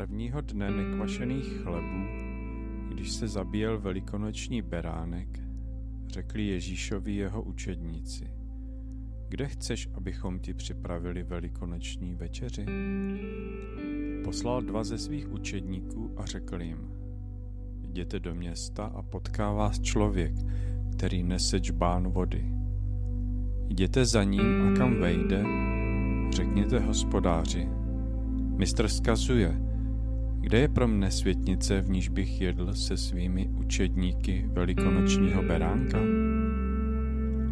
Prvního dne nekvašených chlebů, když se zabíjel velikonoční beránek, řekli Ježíšovi jeho učedníci. Kde chceš, abychom ti připravili velikonoční večeři? Poslal dva ze svých učedníků a řekl jim, jděte do města a potká vás člověk, který nese čbán vody. Jděte za ním a kam vejde, řekněte hospodáři. Mistr skazuje, kde je pro mne světnice, v níž bych jedl se svými učedníky velikonočního beránka?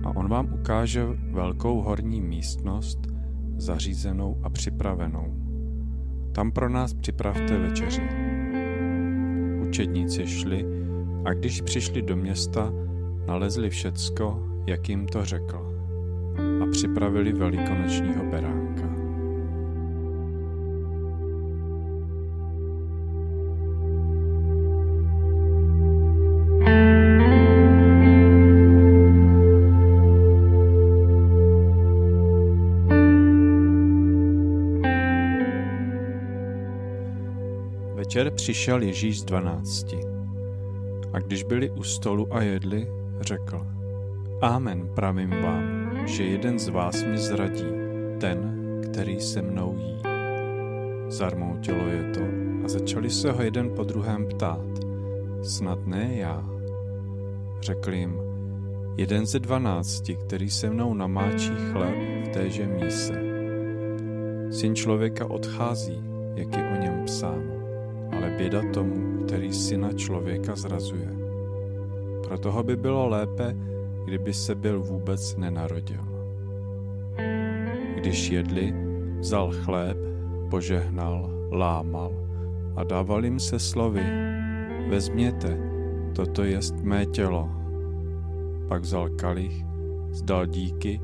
A on vám ukáže velkou horní místnost, zařízenou a připravenou. Tam pro nás připravte večeři. Učedníci šli a když přišli do města, nalezli všecko, jak jim to řekl a připravili velikonočního beránka. Večer přišel Ježíš z dvanácti. A když byli u stolu a jedli, řekl, Amen, pravím vám, že jeden z vás mě zradí, ten, který se mnou jí. Zarmoutilo je to a začali se ho jeden po druhém ptát. Snad ne já. Řekl jim, jeden ze dvanácti, který se mnou namáčí chleb v téže míse. Syn člověka odchází, jak je o něm psáno ale běda tomu, který syna člověka zrazuje. Pro toho by bylo lépe, kdyby se byl vůbec nenarodil. Když jedli, vzal chléb, požehnal, lámal a dával jim se slovy, vezměte, toto jest mé tělo. Pak vzal kalich, zdal díky,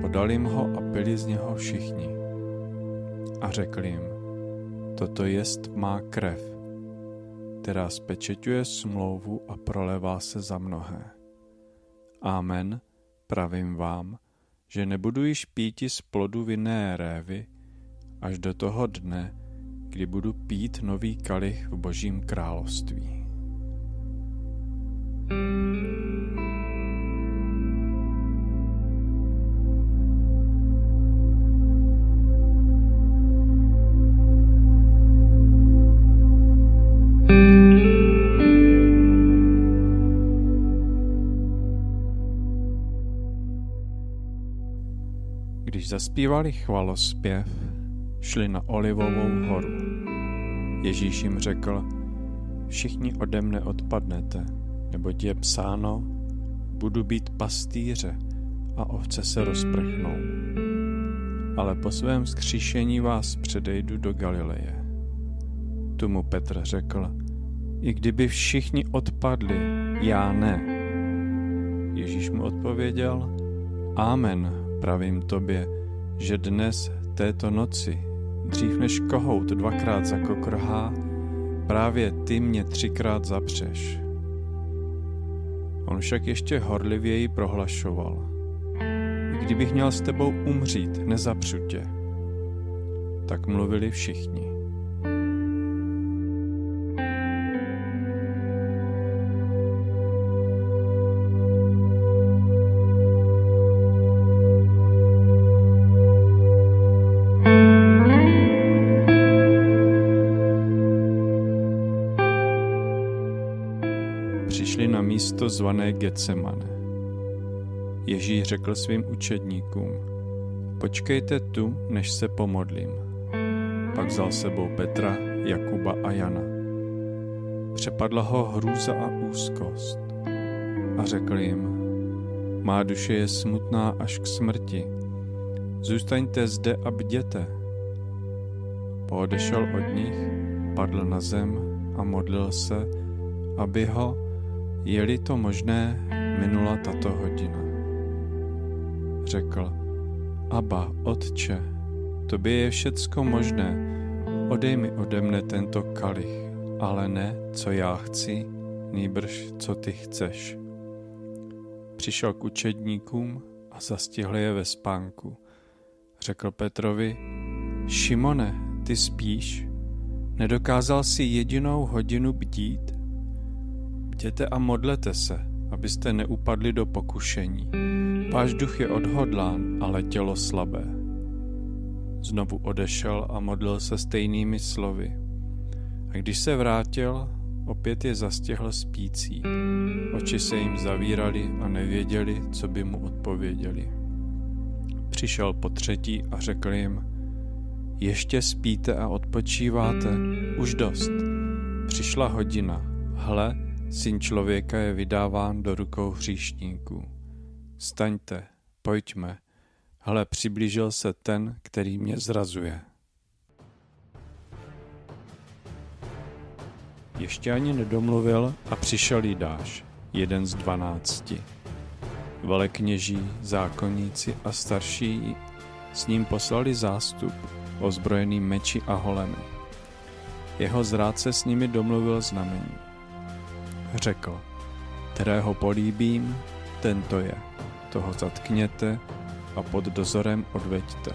podal jim ho a pili z něho všichni. A řekl jim, Toto jest má krev, která spečeťuje smlouvu a prolevá se za mnohé. Amen, pravím vám, že nebudu již píti z plodu vinné révy až do toho dne, kdy budu pít nový kalich v Božím království. Když zaspívali chvalospěv, šli na Olivovou horu. Ježíš jim řekl, všichni ode mne odpadnete, neboť je psáno, budu být pastýře a ovce se rozprchnou. Ale po svém skříšení vás předejdu do Galileje. Tu mu Petr řekl, i kdyby všichni odpadli, já ne. Ježíš mu odpověděl, Amen, Pravím tobě, že dnes, této noci, dřív než kohout dvakrát zakokrhá, právě ty mě třikrát zapřeš. On však ještě horlivěji prohlašoval. Kdybych měl s tebou umřít, nezapřu tě. Tak mluvili všichni. Zvané Getsemane. Ježíš řekl svým učedníkům, počkejte tu, než se pomodlím. Pak vzal sebou Petra, Jakuba a Jana. Přepadla ho hrůza a úzkost a řekl jim, má duše je smutná až k smrti. Zůstaňte zde a bděte. Poodešel od nich, padl na zem a modlil se, aby ho je-li to možné, minula tato hodina. Řekl, Aba, Otče, tobě je všecko možné, odej mi ode mne tento kalich, ale ne, co já chci, nýbrž, co ty chceš. Přišel k učedníkům a zastihl je ve spánku. Řekl Petrovi, Šimone, ty spíš? Nedokázal si jedinou hodinu bdít? Bděte a modlete se, abyste neupadli do pokušení. Váš duch je odhodlán, ale tělo slabé. Znovu odešel a modlil se stejnými slovy. A když se vrátil, opět je zastihl spící. Oči se jim zavírali a nevěděli, co by mu odpověděli. Přišel po třetí a řekl jim, ještě spíte a odpočíváte, už dost. Přišla hodina, hle, syn člověka je vydáván do rukou hříšníků. Staňte, pojďme, hle, přiblížil se ten, který mě zrazuje. Ještě ani nedomluvil a přišel Jidáš, jeden z dvanácti. Velekněží, zákonníci a starší s ním poslali zástup, ozbrojený meči a holemi. Jeho zrádce s nimi domluvil znamení. Řekl, kterého políbím, tento je. Toho zatkněte a pod dozorem odveďte.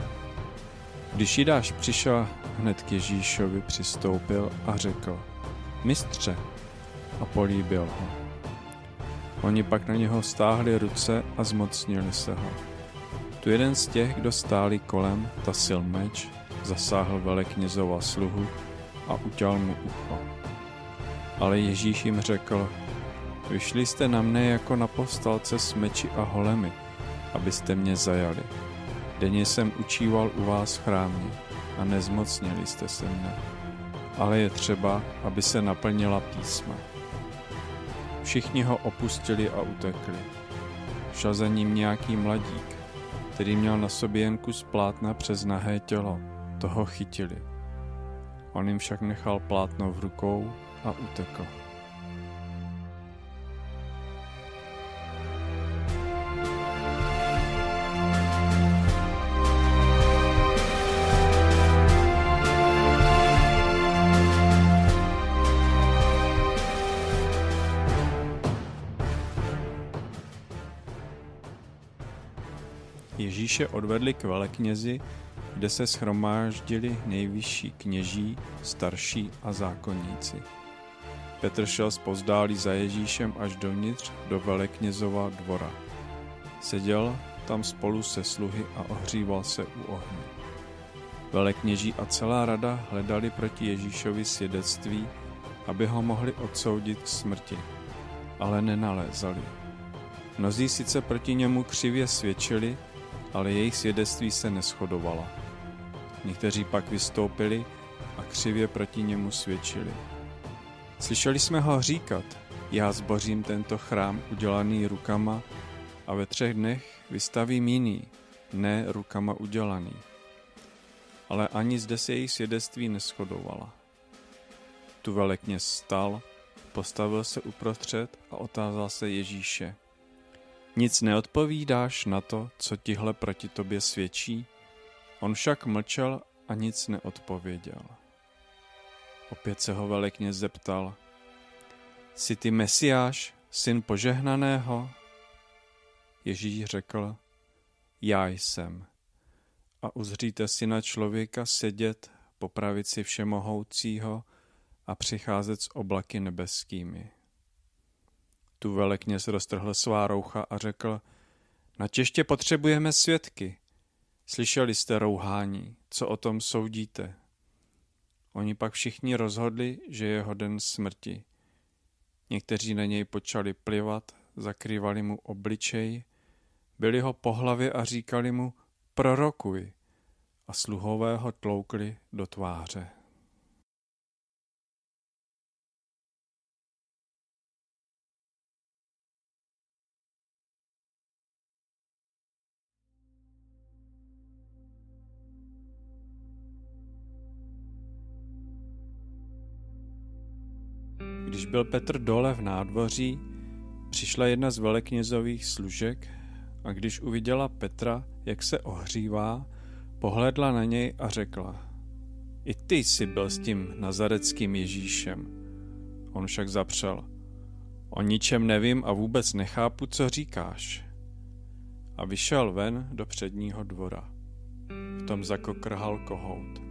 Když Jidáš přišel, hned k Ježíšovi přistoupil a řekl, mistře, a políbil ho. Oni pak na něho stáhli ruce a zmocnili se ho. Tu jeden z těch, kdo stáli kolem, tasil meč, zasáhl veleknězova sluhu a utěl mu ucho. Ale Ježíš jim řekl, vyšli jste na mne jako na povstalce s meči a holemi, abyste mě zajali. Denně jsem učíval u vás v chrámě a nezmocnili jste se mne. Ale je třeba, aby se naplnila písma. Všichni ho opustili a utekli. Šel za ním nějaký mladík, který měl na sobě jen kus plátna přes nahé tělo. Toho chytili. On jim však nechal plátno v rukou a utekl. Ježíše odvedli k veleknězi, kde se schromáždili nejvyšší kněží, starší a zákonníci. Petr šel zpozdálí za Ježíšem až dovnitř do veleknězova dvora. Seděl tam spolu se sluhy a ohříval se u ohně. Velekněží a celá rada hledali proti Ježíšovi svědectví, aby ho mohli odsoudit k smrti, ale nenalézali. Mnozí sice proti němu křivě svědčili, ale jejich svědectví se neschodovala. Někteří pak vystoupili a křivě proti němu svědčili. Slyšeli jsme ho říkat, já zbořím tento chrám udělaný rukama a ve třech dnech vystavím jiný, ne rukama udělaný. Ale ani zde se jejich svědectví neschodovala. Tu velekně stal, postavil se uprostřed a otázal se Ježíše. Nic neodpovídáš na to, co tihle proti tobě svědčí? On však mlčel a nic neodpověděl. Opět se ho velekněz zeptal. Jsi ty Mesiáš, syn požehnaného? Ježíš řekl, já jsem. A uzříte syna člověka sedět po pravici všemohoucího a přicházet s oblaky nebeskými. Tu velekněz roztrhl svá roucha a řekl, na těště potřebujeme svědky. Slyšeli jste rouhání, co o tom soudíte? Oni pak všichni rozhodli, že je hoden smrti. Někteří na něj počali plivat, zakrývali mu obličej, byli ho po hlavě a říkali mu, prorokuj, a sluhové ho tloukli do tváře. Když byl Petr dole v nádvoří, přišla jedna z veleknězových služek a když uviděla Petra, jak se ohřívá, pohledla na něj a řekla I ty jsi byl s tím nazareckým Ježíšem. On však zapřel. O ničem nevím a vůbec nechápu, co říkáš. A vyšel ven do předního dvora. V tom zakokrhal kohout.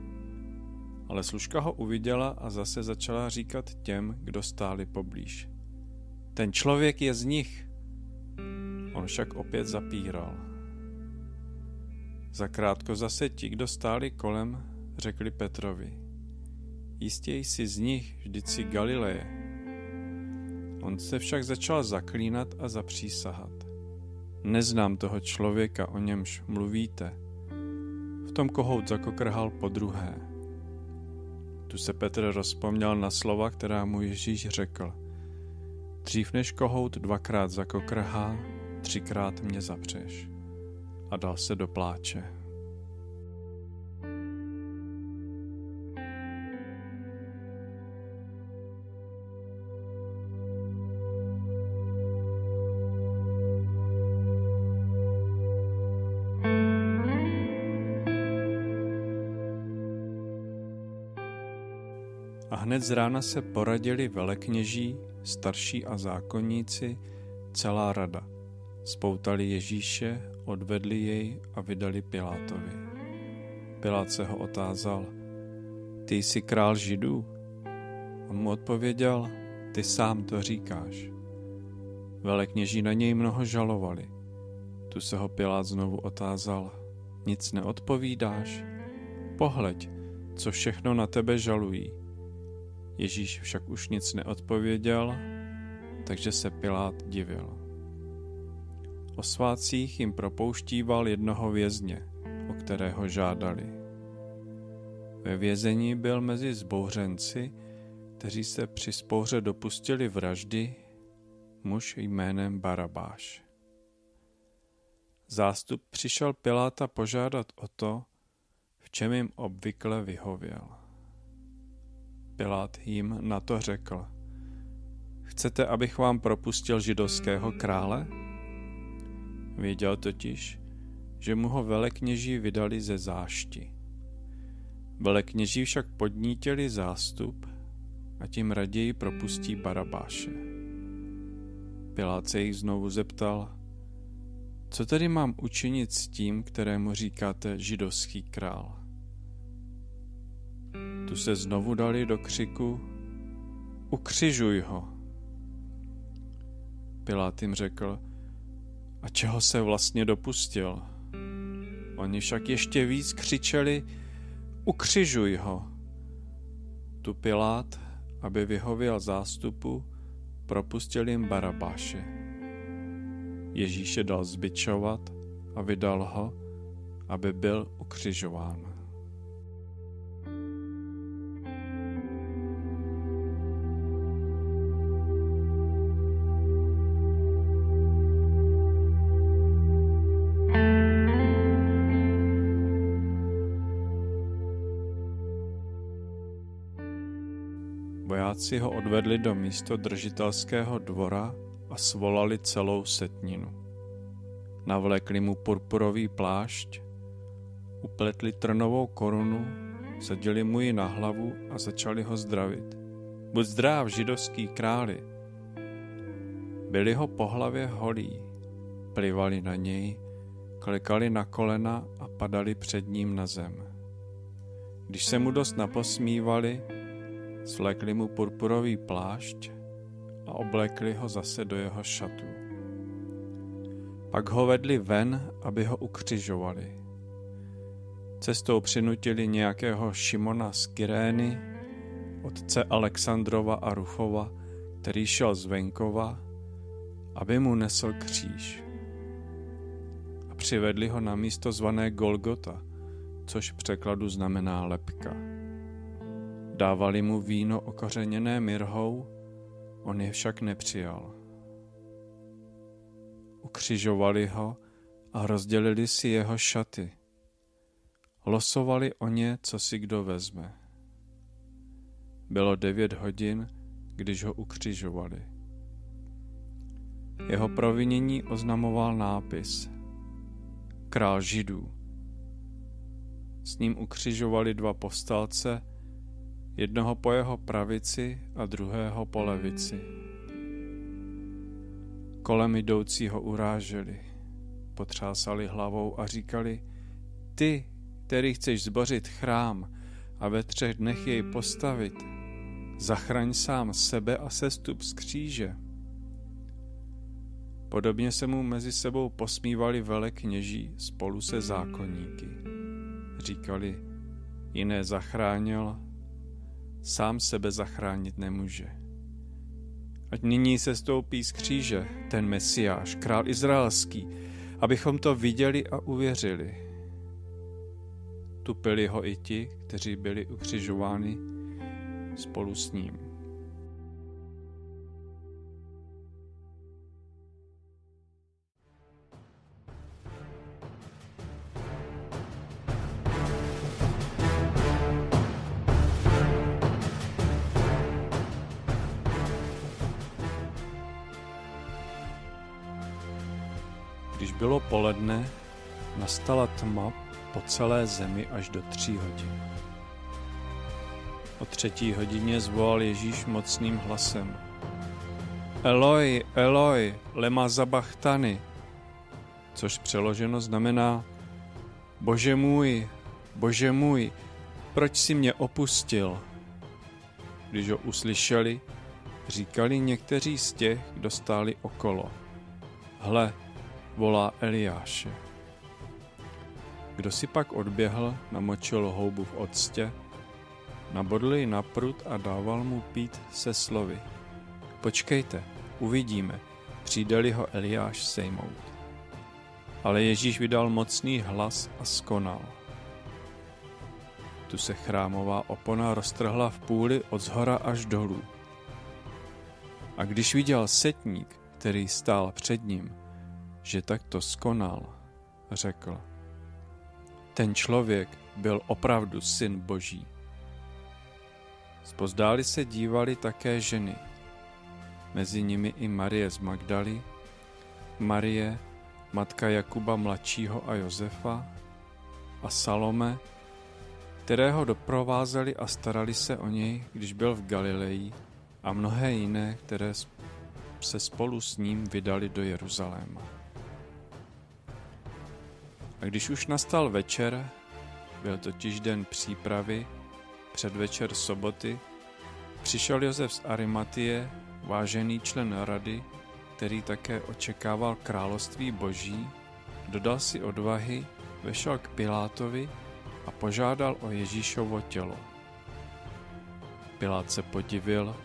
Ale služka ho uviděla a zase začala říkat těm, kdo stáli poblíž. Ten člověk je z nich. On však opět zapíral. Zakrátko zase ti, kdo stáli kolem, řekli Petrovi. Jistě jsi z nich, vždyť Galileje. On se však začal zaklínat a zapřísahat. Neznám toho člověka, o němž mluvíte. V tom kohout zakokrhal po druhé. Tu se Petr rozpomněl na slova, která mu Ježíš řekl. Dřív než kohout dvakrát zakokrhá, třikrát mě zapřeš. A dal se do pláče. A hned z rána se poradili velekněží, starší a zákonníci, celá rada. Spoutali Ježíše, odvedli jej a vydali Pilátovi. Pilát se ho otázal, ty jsi král židů? On mu odpověděl, ty sám to říkáš. Velekněží na něj mnoho žalovali. Tu se ho Pilát znovu otázal, nic neodpovídáš? Pohleď, co všechno na tebe žalují. Ježíš však už nic neodpověděl, takže se Pilát divil. O svácích jim propouštíval jednoho vězně, o kterého žádali. Ve vězení byl mezi zbouřenci, kteří se při spouře dopustili vraždy, muž jménem Barabáš. Zástup přišel Piláta požádat o to, v čem jim obvykle vyhověl. Pilát jim na to řekl. Chcete, abych vám propustil židovského krále? Věděl totiž, že mu ho velekněží vydali ze zášti. Velekněží však podnítili zástup a tím raději propustí Barabáše. Pilát se jich znovu zeptal, co tedy mám učinit s tím, kterému říkáte židovský král? Tu se znovu dali do křiku Ukřižuj ho. Pilát jim řekl, a čeho se vlastně dopustil? Oni však ještě víc křičeli, ukřižuj ho. Tu Pilát, aby vyhověl zástupu, propustil jim Barabáše. Ježíše dal zbičovat a vydal ho, aby byl ukřižován. Vojáci ho odvedli do místo držitelského dvora a svolali celou setninu. Navlékli mu purpurový plášť, upletli trnovou korunu, sadili mu ji na hlavu a začali ho zdravit. Buď zdrav, židovský králi. Byli ho po hlavě holí, plivali na něj, klikali na kolena a padali před ním na zem. Když se mu dost naposmívali, Svlékli mu purpurový plášť a oblekli ho zase do jeho šatů. Pak ho vedli ven, aby ho ukřižovali. Cestou přinutili nějakého Šimona z Kyrény, otce Alexandrova a Rufova, který šel z venkova, aby mu nesl kříž. A přivedli ho na místo zvané Golgota, což v překladu znamená lepka. Dávali mu víno okořeněné mirhou, on je však nepřijal. Ukřižovali ho a rozdělili si jeho šaty. Losovali o ně, co si kdo vezme. Bylo devět hodin, když ho ukřižovali. Jeho provinění oznamoval nápis Král židů. S ním ukřižovali dva povstalce, jednoho po jeho pravici a druhého po levici. Kolem jdoucího uráželi, potřásali hlavou a říkali, ty, který chceš zbořit chrám, a ve třech dnech jej postavit. Zachraň sám sebe a sestup z kříže. Podobně se mu mezi sebou posmívali velekněží spolu se zákonníky. Říkali, jiné zachránil, sám sebe zachránit nemůže. Ať nyní se stoupí z kříže ten Mesiáš, král izraelský, abychom to viděli a uvěřili. Tupili ho i ti, kteří byli ukřižováni spolu s ním. Poledne, nastala tma po celé zemi až do tří hodin. O třetí hodině zvolal Ježíš mocným hlasem. Eloi, Eloi, lema zabachtany, což přeloženo znamená Bože můj, Bože můj, proč si mě opustil? Když ho uslyšeli, říkali někteří z těch, kdo stáli okolo. Hle, volá Eliáše. Kdo si pak odběhl, namočil houbu v octě, nabodl ji na prut a dával mu pít se slovy. Počkejte, uvidíme, přijde ho Eliáš sejmout. Ale Ježíš vydal mocný hlas a skonal. Tu se chrámová opona roztrhla v půli od zhora až dolů. A když viděl setník, který stál před ním, že takto skonal, řekl. Ten člověk byl opravdu syn Boží. Spozdáli se dívali také ženy, mezi nimi i Marie z Magdaly, Marie, matka Jakuba mladšího a Josefa a Salome, kterého doprovázeli a starali se o něj, když byl v Galileji a mnohé jiné, které se spolu s ním vydali do Jeruzaléma. A když už nastal večer, byl totiž den přípravy, předvečer soboty, přišel Josef z Arimatie, vážený člen rady, který také očekával království boží, dodal si odvahy, vešel k Pilátovi a požádal o Ježíšovo tělo. Pilát se podivil,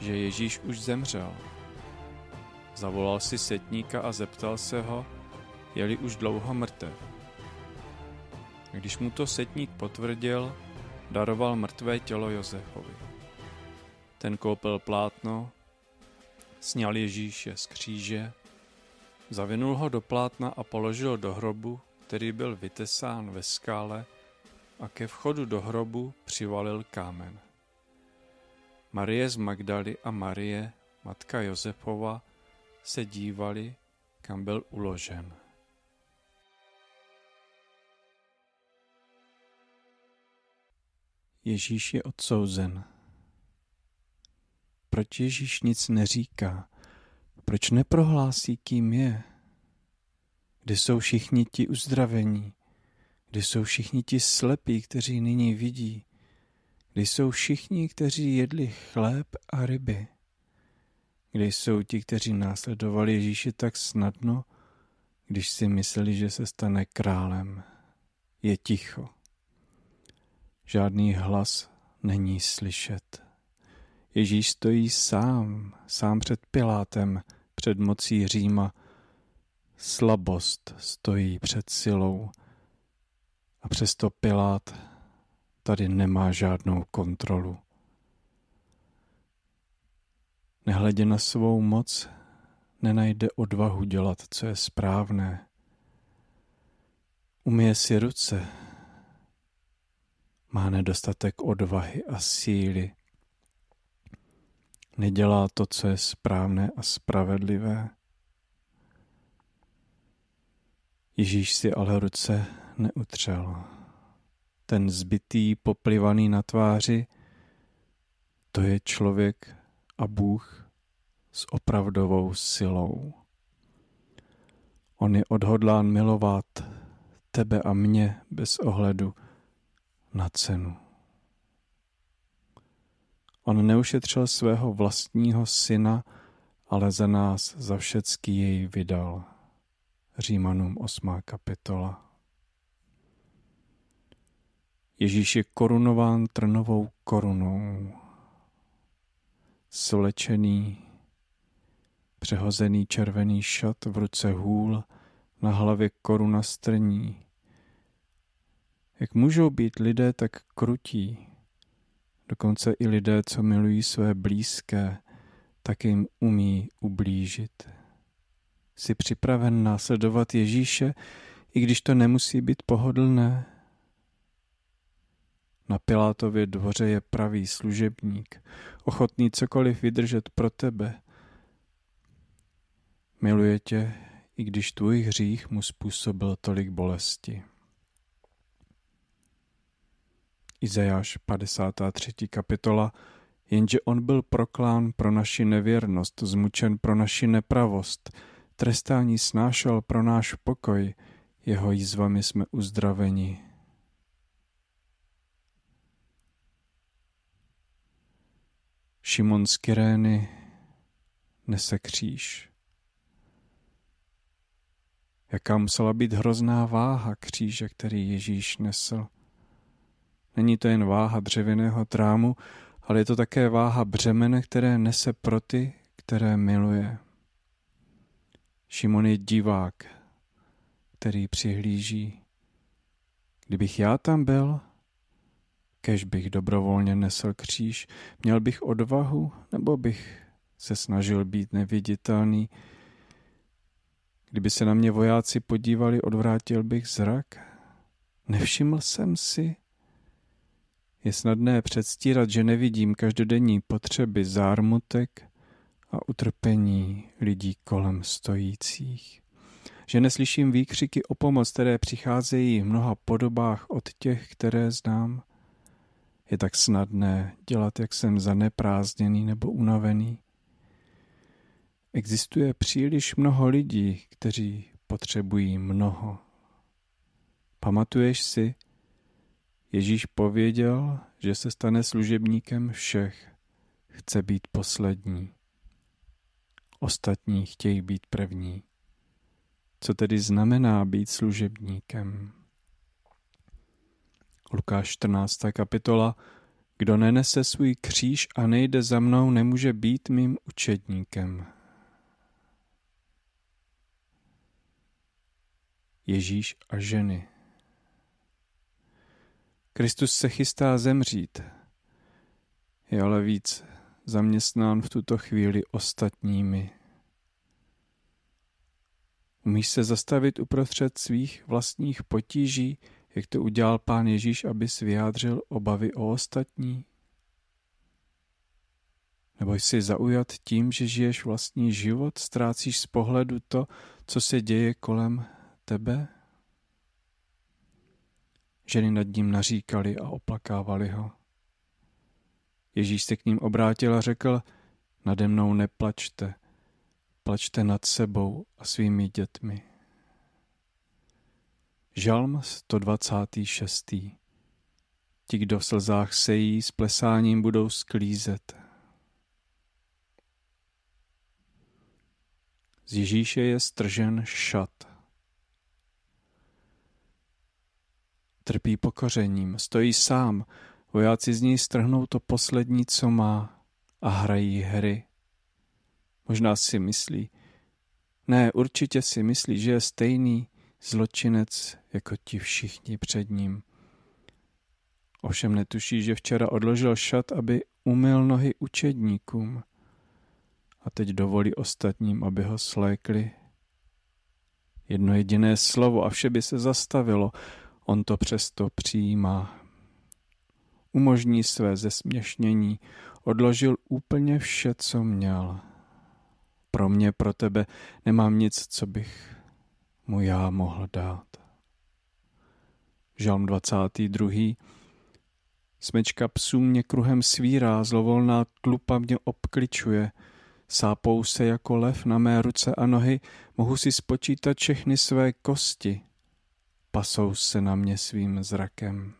že Ježíš už zemřel. Zavolal si setníka a zeptal se ho, je-li už dlouho mrtev. Když mu to setník potvrdil, daroval mrtvé tělo Josefovi. Ten koupil plátno, sněl Ježíše z kříže, zavinul ho do plátna a položil do hrobu, který byl vytesán ve skále a ke vchodu do hrobu přivalil kámen. Marie z Magdaly a Marie, matka Josefova, se dívali, kam byl uložen. Ježíš je odsouzen. Proč Ježíš nic neříká? Proč neprohlásí, kým je? Kde jsou všichni ti uzdravení? Kde jsou všichni ti slepí, kteří nyní vidí? Kde jsou všichni, kteří jedli chléb a ryby? Kde jsou ti, kteří následovali Ježíše tak snadno, když si mysleli, že se stane králem? Je ticho. Žádný hlas není slyšet. Ježíš stojí sám, sám před Pilátem, před mocí Říma. Slabost stojí před silou. A přesto Pilát tady nemá žádnou kontrolu. Nehledě na svou moc, nenajde odvahu dělat, co je správné. Umije si ruce, má nedostatek odvahy a síly. Nedělá to, co je správné a spravedlivé. Ježíš si ale ruce neutřel. Ten zbytý, poplivaný na tváři, to je člověk a Bůh s opravdovou silou. On je odhodlán milovat tebe a mě bez ohledu na cenu. On neušetřil svého vlastního syna, ale za nás za všecky jej vydal. Římanům 8. kapitola. Ježíš je korunován trnovou korunou. Solečený, přehozený červený šat v ruce hůl, na hlavě koruna strní. Jak můžou být lidé tak krutí? Dokonce i lidé, co milují své blízké, tak jim umí ublížit. Jsi připraven následovat Ježíše, i když to nemusí být pohodlné? Na Pilátově dvoře je pravý služebník, ochotný cokoliv vydržet pro tebe. Miluje tě, i když tvůj hřích mu způsobil tolik bolesti. Izajáš 53. kapitola, jenže on byl proklán pro naši nevěrnost, zmučen pro naši nepravost, trestání snášel pro náš pokoj, jeho jízvami jsme uzdraveni. Šimon z Kyrény nese kříž. Jaká musela být hrozná váha kříže, který Ježíš nesl. Není to jen váha dřevěného trámu, ale je to také váha břemene, které nese pro ty, které miluje. Šimon je divák, který přihlíží. Kdybych já tam byl, kež bych dobrovolně nesl kříž, měl bych odvahu, nebo bych se snažil být neviditelný. Kdyby se na mě vojáci podívali, odvrátil bych zrak. Nevšiml jsem si, je snadné předstírat, že nevidím každodenní potřeby zármutek a utrpení lidí kolem stojících. Že neslyším výkřiky o pomoc, které přicházejí v mnoha podobách od těch, které znám. Je tak snadné dělat, jak jsem zaneprázdněný nebo unavený. Existuje příliš mnoho lidí, kteří potřebují mnoho. Pamatuješ si, Ježíš pověděl, že se stane služebníkem všech. Chce být poslední. Ostatní chtějí být první. Co tedy znamená být služebníkem? Lukáš 14. kapitola Kdo nenese svůj kříž a nejde za mnou, nemůže být mým učedníkem. Ježíš a ženy Kristus se chystá zemřít. Je ale víc zaměstnán v tuto chvíli ostatními. Umíš se zastavit uprostřed svých vlastních potíží, jak to udělal pán Ježíš, aby vyjádřil obavy o ostatní? Nebo jsi zaujat tím, že žiješ vlastní život, ztrácíš z pohledu to, co se děje kolem tebe? Ženy nad ním naříkali a oplakávali ho. Ježíš se k ním obrátil a řekl, nade mnou neplačte, plačte nad sebou a svými dětmi. Žalm 126. Ti, kdo v slzách sejí, s plesáním budou sklízet. Z Ježíše je stržen šat. Trpí pokořením, stojí sám, vojáci z něj strhnou to poslední, co má a hrají hry. Možná si myslí, ne, určitě si myslí, že je stejný zločinec jako ti všichni před ním. Ovšem netuší, že včera odložil šat, aby umyl nohy učedníkům a teď dovolí ostatním, aby ho slékli. Jedno jediné slovo a vše by se zastavilo. On to přesto přijímá. Umožní své zesměšnění, odložil úplně vše, co měl. Pro mě, pro tebe nemám nic, co bych mu já mohl dát. Žalm 22. Smečka psů mě kruhem svírá, zlovolná tlupa mě obkličuje, sápou se jako lev na mé ruce a nohy, mohu si spočítat všechny své kosti pasou se na mě svým zrakem.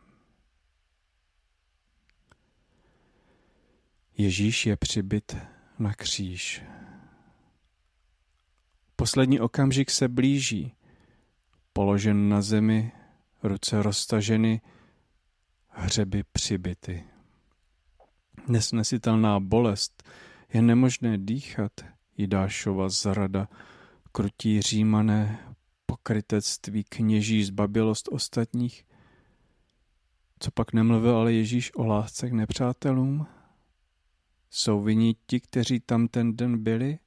Ježíš je přibyt na kříž. Poslední okamžik se blíží. Položen na zemi, ruce roztaženy, hřeby přibyty. Nesnesitelná bolest, je nemožné dýchat, Jidášova zrada, krutí římané, pokrytectví kněží, zbabilost ostatních. Co pak nemluvil ale Ježíš o lásce k nepřátelům? Jsou viní ti, kteří tam ten den byli?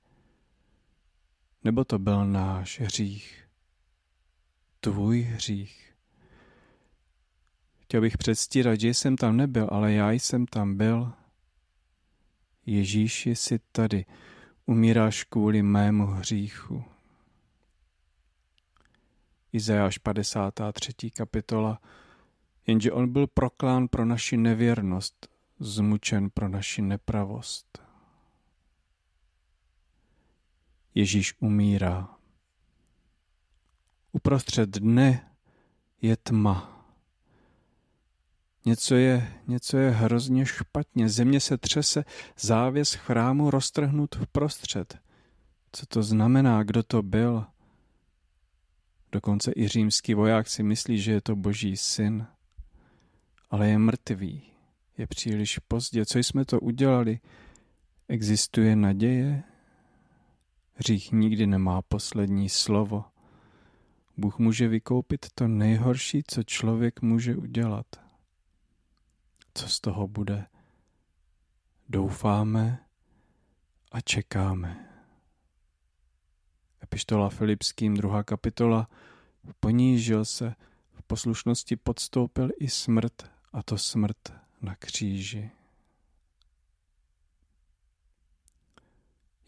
Nebo to byl náš hřích? Tvůj hřích. Chtěl bych předstírat, že jsem tam nebyl, ale já jsem tam byl. Ježíši, jsi tady, umíráš kvůli mému hříchu. Izajáš 53. kapitola, jenže on byl proklán pro naši nevěrnost, zmučen pro naši nepravost. Ježíš umírá. Uprostřed dne je tma. Něco je, něco je hrozně špatně. Země se třese, závěs chrámu roztrhnut v prostřed. Co to znamená, kdo to byl? Dokonce i římský voják si myslí, že je to boží syn. Ale je mrtvý. Je příliš pozdě. Co jsme to udělali? Existuje naděje? Hřích nikdy nemá poslední slovo. Bůh může vykoupit to nejhorší, co člověk může udělat. Co z toho bude? Doufáme a čekáme. Epištola Filipským, druhá kapitola, ponížil se, v poslušnosti podstoupil i smrt, a to smrt na kříži.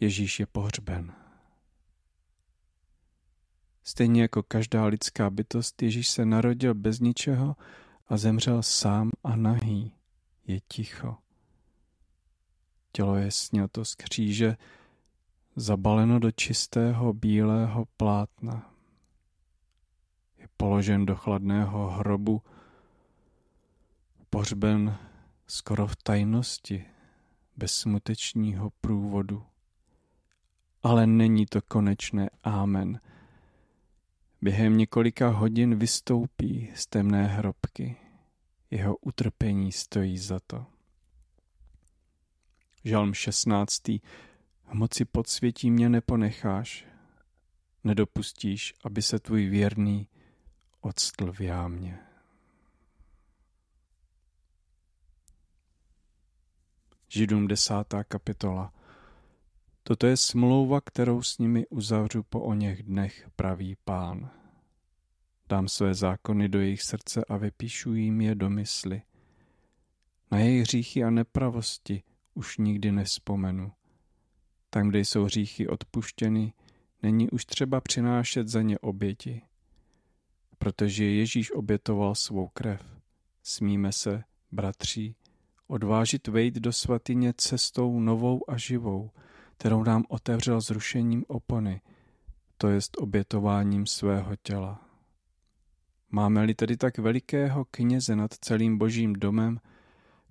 Ježíš je pohřben. Stejně jako každá lidská bytost, Ježíš se narodil bez ničeho a zemřel sám a nahý. Je ticho. Tělo je sněto z kříže, zabaleno do čistého bílého plátna. Je položen do chladného hrobu, pohřben skoro v tajnosti, bez smutečního průvodu. Ale není to konečné ámen. Během několika hodin vystoupí z temné hrobky. Jeho utrpení stojí za to. Žalm 16. V moci podsvětí mě neponecháš, nedopustíš, aby se tvůj věrný odstl v jámě. Židům desátá kapitola. Toto je smlouva, kterou s nimi uzavřu po o něch dnech, pravý pán. Dám své zákony do jejich srdce a vypíšu jim je do mysli. Na jejich hříchy a nepravosti už nikdy nespomenu. Tam, kde jsou hříchy odpuštěny, není už třeba přinášet za ně oběti. Protože Ježíš obětoval svou krev, smíme se, bratří, odvážit vejít do svatyně cestou novou a živou, kterou nám otevřel zrušením opony, to jest obětováním svého těla. Máme-li tedy tak velikého kněze nad celým božím domem,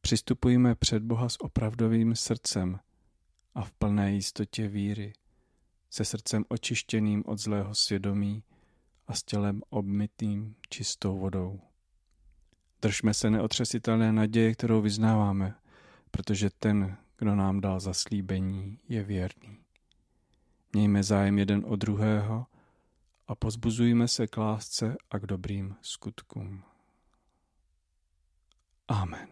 přistupujeme před Boha s opravdovým srdcem a v plné jistotě víry, se srdcem očištěným od zlého svědomí a s tělem obmytým čistou vodou. Držme se neotřesitelné naděje, kterou vyznáváme, protože ten, kdo nám dal zaslíbení, je věrný. Mějme zájem jeden o druhého a pozbuzujme se k lásce a k dobrým skutkům. Amen.